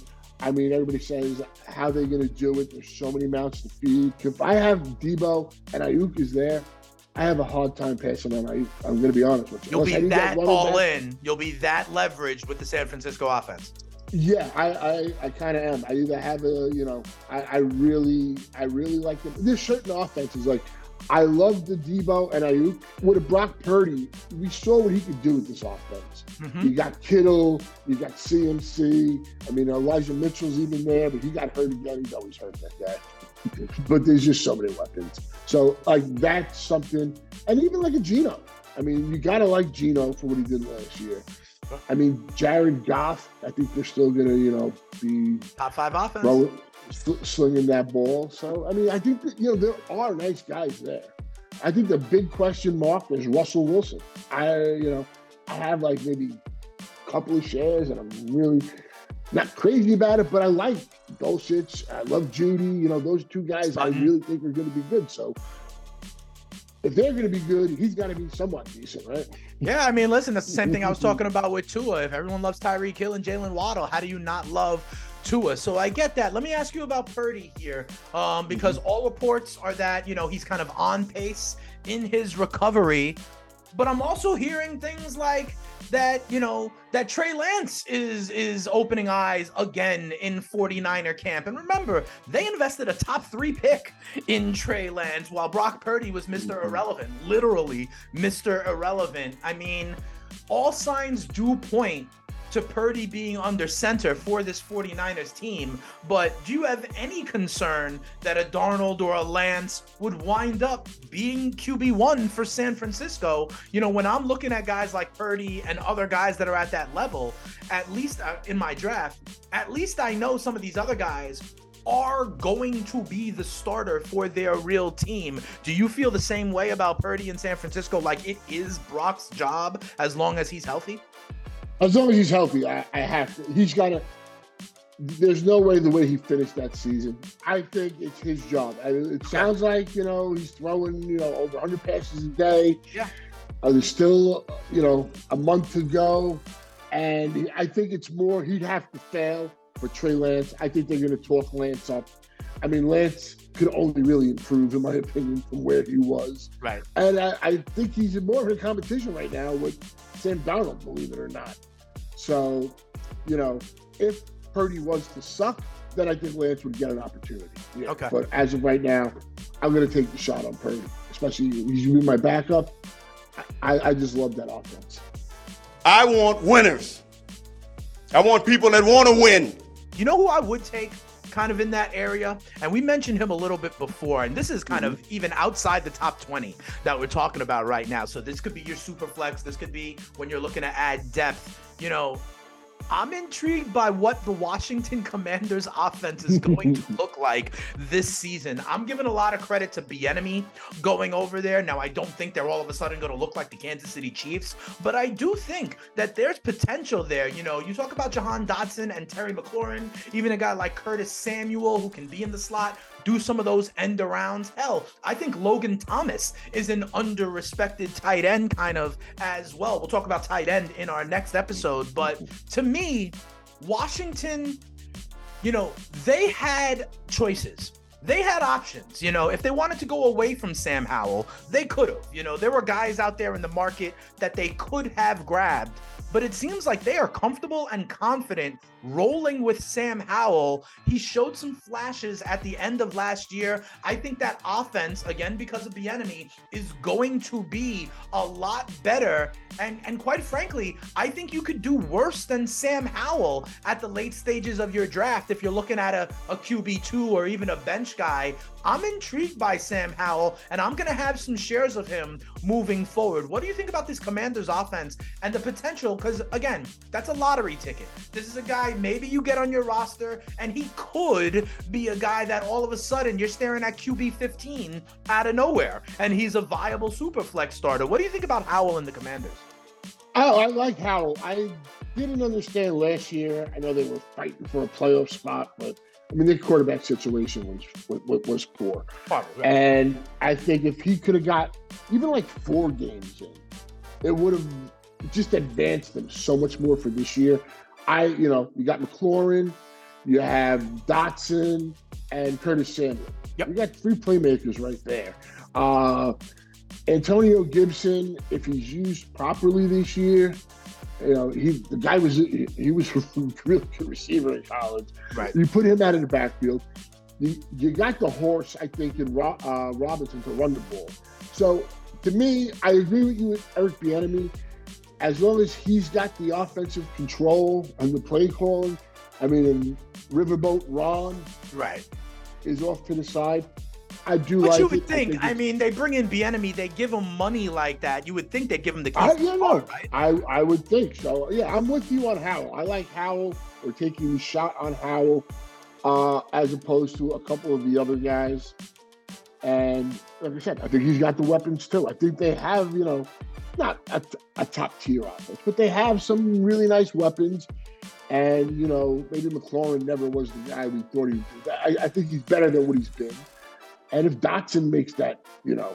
I mean, everybody says how they're going to do it. There's so many mouths to feed. If I have Deebo and Aiyuk is there, I have a hard time passing on Aiyuk. I'm going to be honest with you. You'll Unless be that all back. in. You'll be that leveraged with the San Francisco offense. Yeah, I, I, I kind of am. I either have a, you know, I, I really, I really like them. There's certain offenses like I love the Deebo and Aiyuk. With a Brock Purdy, we saw what he could do with this offense. Mhm. You got Kittle, you got CMC. I mean, Elijah Mitchell's even there, but he got hurt again. He's always hurt that guy. but there's just so many weapons. So like that's something, and even like a Geno. I mean, you gotta like Geno for what he did last year. I mean, Jared Goff. I think they're still gonna, you know, be Top five offense. throw, sl- slinging that ball. So I mean, I think that, you know there are nice guys there. I think the big question mark is Russell Wilson. I you know I have like maybe a couple of shares, and I'm really not crazy about it, but I like Dulcich. I love Jeudy. You know those two guys. I really think are going to be good. So. If they're going to be good, he's got to be somewhat decent, right? Yeah, I mean, listen, that's the same thing I was talking about with Tua. If everyone loves Tyreek Hill and Jaylen Waddle, how do you not love Tua? So I get that. Let me ask you about Purdy here, um, because all reports are that you know he's kind of on pace in his recovery, but I'm also hearing things like that you know that Trey Lance is is opening eyes again in 49er camp. And remember, they invested a top 3 pick in Trey Lance while Brock Purdy was Mr. Irrelevant, literally Mr. Irrelevant. I mean, all signs do point to Purdy being under center for this 49ers team, but do you have any concern that a Darnold or a Lance would wind up being QB1 for San Francisco? You know, when I'm looking at guys like Purdy and other guys that are at that level, at least uh, in my draft, at least I know some of these other guys are going to be the starter for their real team. Do you feel the same way about Purdy in San Francisco? Like it is Brock's job as long as he's healthy? As long as he's healthy, I, I have to. He's got to. There's no way the way he finished that season. I think it's his job. I, it sounds like you know he's throwing you know over 100 passes a day. Yeah. Uh, there's still you know a month to go, and I think it's more he'd have to fail for Trey Lance. I think they're going to talk Lance up. I mean, Lance could only really improve, in my opinion, from where he was. Right. And I, I think he's in more of a competition right now with Sam Darnold, believe it or not. So, you know, if Purdy was to suck, then I think Lance would get an opportunity. Yeah. Okay. But as of right now, I'm going to take the shot on Purdy, especially he's be my backup. I, I just love that offense. I want winners. I want people that want to win. You know who I would take kind of in that area? And we mentioned him a little bit before, and this is kind of even outside the top 20 that we're talking about right now. So this could be your super flex. This could be when you're looking to add depth. You know, I'm intrigued by what the Washington Commanders offense is going to look like this season. I'm giving a lot of credit to Bieniemy going over there. Now, I don't think they're all of a sudden going to look like the Kansas City Chiefs, but I do think that there's potential there. You know, you talk about Jahan Dotson and Terry McLaurin, even a guy like Curtis Samuel who can be in the slot do some of those end arounds. Hell, I think Logan Thomas is an under-respected tight end kind of as well. We'll talk about tight end in our next episode, but to me, Washington, you know, they had choices. They had options, you know, if they wanted to go away from Sam Howell, they could have. You know, there were guys out there in the market that they could have grabbed, but it seems like they are comfortable and confident rolling with Sam Howell. He showed some flashes at the end of last year. I think that offense, again, because of the enemy, is going to be a lot better. And, and quite frankly, I think you could do worse than Sam Howell at the late stages of your draft if you're looking at a, a QB2 or even a bench guy. I'm intrigued by Sam Howell, and I'm going to have some shares of him moving forward. What do you think about this Commanders offense and the potential? Because, again, that's a lottery ticket. This is a guy maybe you get on your roster, and he could be a guy that all of a sudden you're staring at QB 15 out of nowhere, and he's a viable super flex starter. What do you think about Howell and the Commanders? Oh, I like Howell. I didn't understand last year. I know they were fighting for a playoff spot, but I mean, their quarterback situation was was, was poor. And I think if he could have got even like four games in, it would have just advanced them so much more for this year. I, you know, you got McLaurin, you have Dotson, and Curtis Samuel. Yep. You got three playmakers right there. Uh, Antonio Gibson, if he's used properly this year, you know, he the guy was he, was a really good receiver in college. Right. You put him out in the backfield. You, you got the horse, I think, in Ro, uh, Robinson to run the ball. So to me, I agree with you with Eric Bieniemy. As long as he's got the offensive control and the play calling, I mean, and Riverboat Ron Right. is off to the side. I do But like you would it. think, I, it's- mean, they bring in Bieniemy, they give him money like that. You would think they'd give him the I, yeah, no, right? I, I would think so. Yeah, I'm with you on Howell. I like Howell. We're taking the shot on Howell uh, as opposed to a couple of the other guys. And like I said, I think he's got the weapons too. I think they have, you know, not a, a top tier offense, but they have some really nice weapons. And, you know, maybe McLaurin never was the guy we thought he was. I, I think he's better than what he's been. And if Dotson makes that, you know,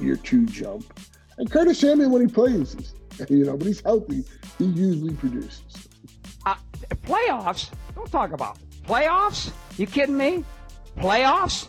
year two jump, and Curtis Samuel when he plays, you know, when he's healthy, he usually produces. Uh, playoffs? Don't talk about playoffs. You kidding me? Playoffs?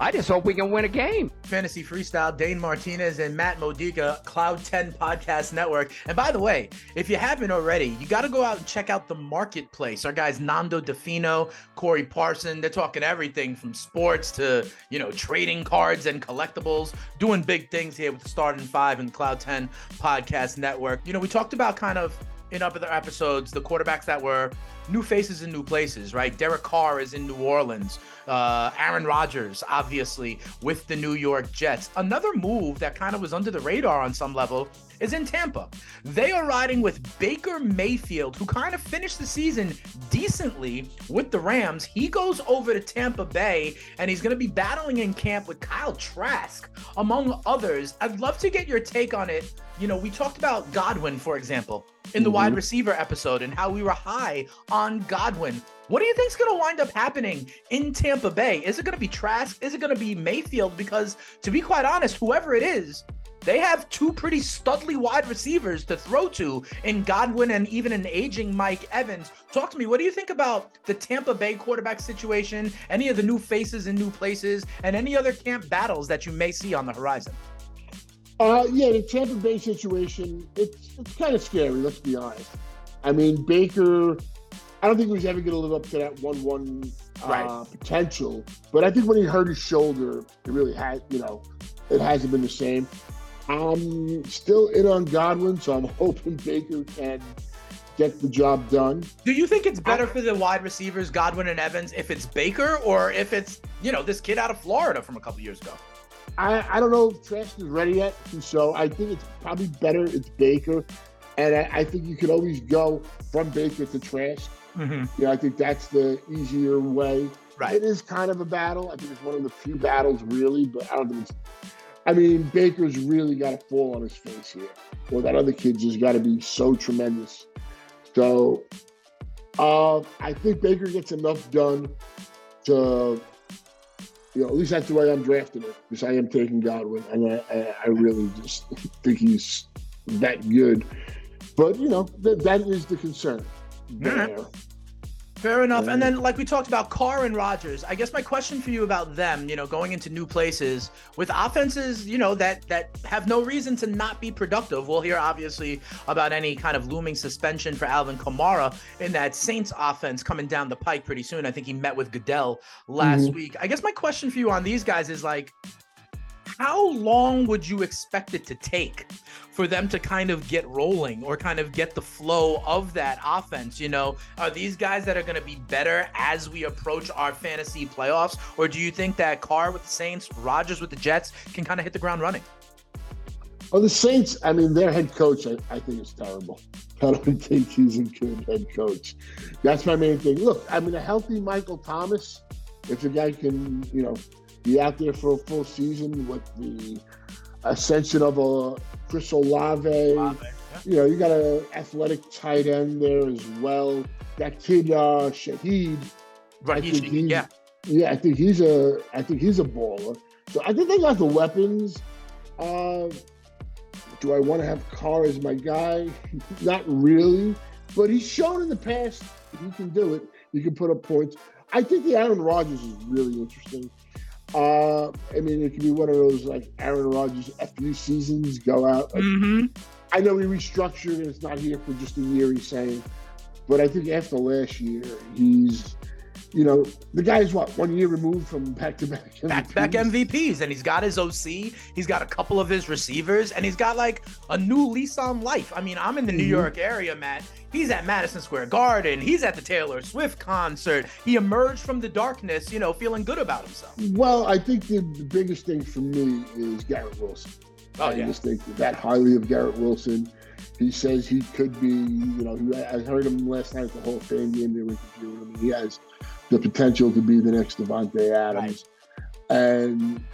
I just hope we can win a game. Fantasy Freestyle, Dane Martinez and Matt Modica, Cloud 10 Podcast Network. And by the way, if you haven't already, you got to go out and check out the marketplace. Our guys Nando Di Fino, Corey Parson, they're talking everything from sports to, you know, trading cards and collectibles, doing big things here with the Starting Five and Cloud 10 Podcast Network. You know, we talked about kind of in other episodes the quarterbacks that were new faces in new places, right? Derek Carr is in New Orleans. Uh, Aaron Rodgers, obviously, with the New York Jets. Another move that kind of was under the radar on some level is in Tampa. They are riding with Baker Mayfield, who kind of finished the season decently with the Rams. He goes over to Tampa Bay and he's going to be battling in camp with Kyle Trask, among others. I'd love to get your take on it. You know, we talked about Godwin, for example, in the mm-hmm. wide receiver episode and how we were high on Godwin. What do you think's going to wind up happening in Tampa Bay? Is it going to be Trask? Is it going to be Mayfield? Because to be quite honest, whoever it is, they have two pretty studly wide receivers to throw to in Godwin and even an aging Mike Evans. Talk to me. What do you think about the Tampa Bay quarterback situation, any of the new faces in new places, and any other camp battles that you may see on the horizon? Uh, yeah, the Tampa Bay situation, it's it's kind of scary, let's be honest. I mean, Baker, I don't think he was ever going to live up to that one-one uh, Right. potential. But I think when he hurt his shoulder, it really had, you know, it hasn't been the same. I'm still in on Godwin, so I'm hoping Baker can get the job done. Do you think it's better for the wide receivers, Godwin and Evans, if it's Baker or if it's, you know, this kid out of Florida from a couple years ago? I, I don't know if Trask is ready yet, so I think it's probably better it's Baker, and I, I think you could always go from Baker to Trask. Mm-hmm. Know, I think that's the easier way. Right. It is kind of a battle. I think it's one of the few battles, really, but I don't think it's. I mean, Baker's really got to fall on his face here. Well, that other kid just got to be so tremendous. So, uh, I think Baker gets enough done to, you know, at least that's the way I'm drafting it because I am taking Godwin, and I, I, I really just think he's that good. But you know, that that is the concern. There. Fair enough. And then, like we talked about Carr and Rodgers, I guess my question for you about them, you know, going into new places with offenses, you know, that that have no reason to not be productive. We'll hear obviously about any kind of looming suspension for Alvin Kamara in that Saints offense coming down the pike pretty soon. I think he met with Goodell last Mhm. week. I guess my question for you on these guys is like, how long would you expect it to take for them to kind of get rolling or kind of get the flow of that offense? You know, are these guys that are going to be better as we approach our fantasy playoffs? Or do you think that Carr with the Saints, Rodgers with the Jets can kind of hit the ground running? Well, the Saints, I mean, their head coach, I, I think is terrible. I don't think he's a good head coach. That's my main thing. Look, I mean, a healthy Michael Thomas, if the guy can, you know, be out there for a full season with the ascension of a Chris Olave, you know, you got an athletic tight end there as well. That kid, uh, Shahid, Right. I he think should- yeah. yeah, I think he's a, I think he's a baller. So I think they got the weapons. Uh, do I want to have Carr as my guy? Not really, but he's shown in the past he can do it. He can put up points. I think the Aaron Rodgers is really interesting. Uh, I mean, it could be one of those like Aaron Rodgers FU seasons. Go out. Like, Mm-hmm. I know he restructured and it's not here for just a year. He's saying, but I think after last year, he's, you know, the guy's what one year removed from back to back Back to back MVPs, and he's got his OC, he's got a couple of his receivers, and he's got like a new lease on life. I mean, I'm in the New Mhm. York area, Matt. He's at Madison Square Garden. He's at the Taylor Swift concert. He emerged from the darkness, you know, feeling good about himself. Well, I think the, the biggest thing for me is Garrett Wilson. Oh, I yeah. just think that highly of Garrett Wilson. He says he could be, you know, I heard him last night at the Hall of Fame game. They were interviewing him. He has the potential to be the next Davante Adams. And,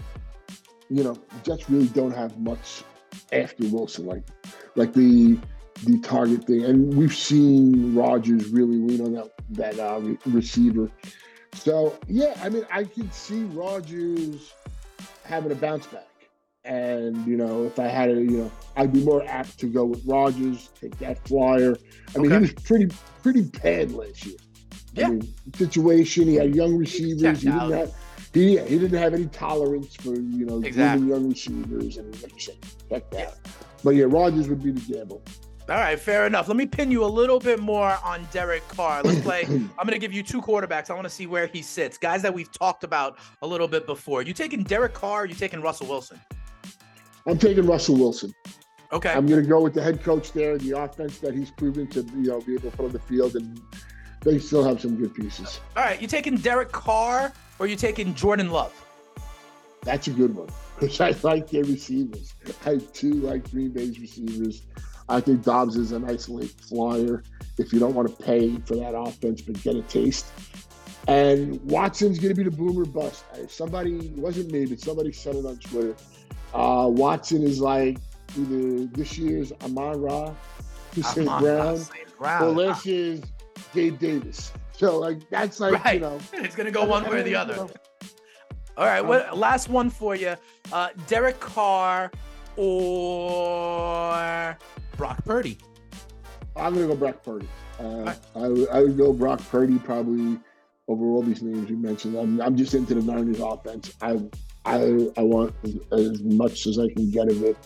you know, the Jets really don't have much after Wilson, like like the the target thing. And we've seen Rodgers really lean on that that uh, re- receiver. So yeah, I mean, I could see Rodgers having a bounce back. And you know, if I had to, you know, I'd be more apt to go with Rodgers, take that flyer. I mean, Okay. he was pretty pretty bad last year. Yeah. I mean, situation. He had young receivers. He didn't have he he didn't have any tolerance for you know Exactly. young receivers and like check that. But yeah, Rodgers would be the gamble. All right, fair enough. Let me pin you a little bit more on Derek Carr. Let's play. I'm going to give you two quarterbacks. I want to see where he sits. Guys that we've talked about a little bit before. You taking Derek Carr? Or you taking Russell Wilson? I'm taking Russell Wilson. Okay. I'm going to go with the head coach there, the offense that he's proven to you know be able to put on the field, and they still have some good pieces. All right. You taking Derek Carr or you taking Jordan Love? That's a good one because I like their receivers. I do like Green Bay's receivers. I think Dobbs is a nice late flyer if you don't want to pay for that offense but get a taste. And Watson's going to be the boomer bust. Somebody, it wasn't me, but somebody said it on Twitter. Uh, Watson is like either this year's Amon Ra. Amon-Ra Brown, St. or last year's Gabe Davis. So, like, that's like, Right. you know. It's going to go one way or the other. know, All right. What, last one for you. Uh, Derek Carr or Brock Purdy? I'm gonna go Brock Purdy. Uh, I, would- I would go Brock Purdy probably over all these names you mentioned. I'm, I'm just into the Niners offense. I I I want as, as much as I can get of it,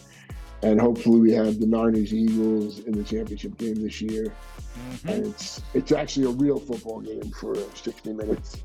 and hopefully we have the Niners Eagles in the championship game this year. Mm-hmm. And it's it's actually a real football game for 60 minutes.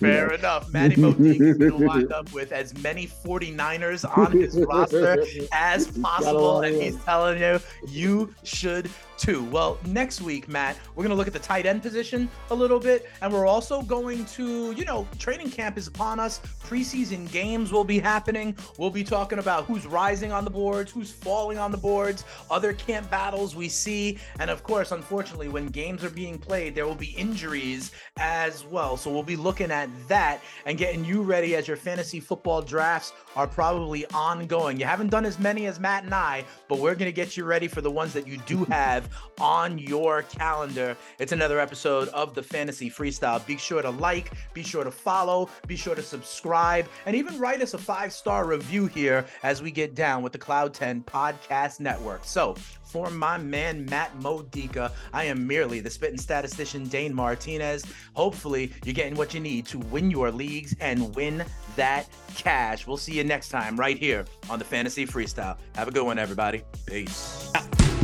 Fair Yeah. enough. Matty going to wind up with as many 49ers on his roster as possible. And he's telling you, you should too. Well, next week, Matt, we're going to look at the tight end position a little bit. And we're also going to, you know, training camp is upon us. Preseason games will be happening. We'll be talking about who's rising on the boards, who's falling on the boards, other camp battles we see. And of course, unfortunately, when games are being played, there will be injuries as well. So we'll be looking at that and getting you ready as your fantasy football drafts are probably ongoing. You haven't done as many as Matt and I, but we're going to get you ready for the ones that you do have on your calendar. It's another episode of the Fantasy Freestyle. Be sure to like, be sure to follow, be sure to subscribe, and even write us a five star review here as we get down with the Cloud 10 Podcast Network. So, for my man Matt Modica, I am merely the spitting statistician Dane Martinez. Hopefully, you're getting what you need to win your leagues and win that cash. We'll see you next time right here on the Fantasy Freestyle. Have a good one, everybody. Peace.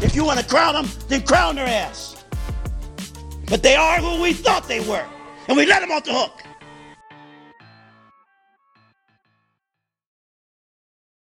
If you want to crown them, then crown their ass. But they are who we thought they were. And we let them off the hook.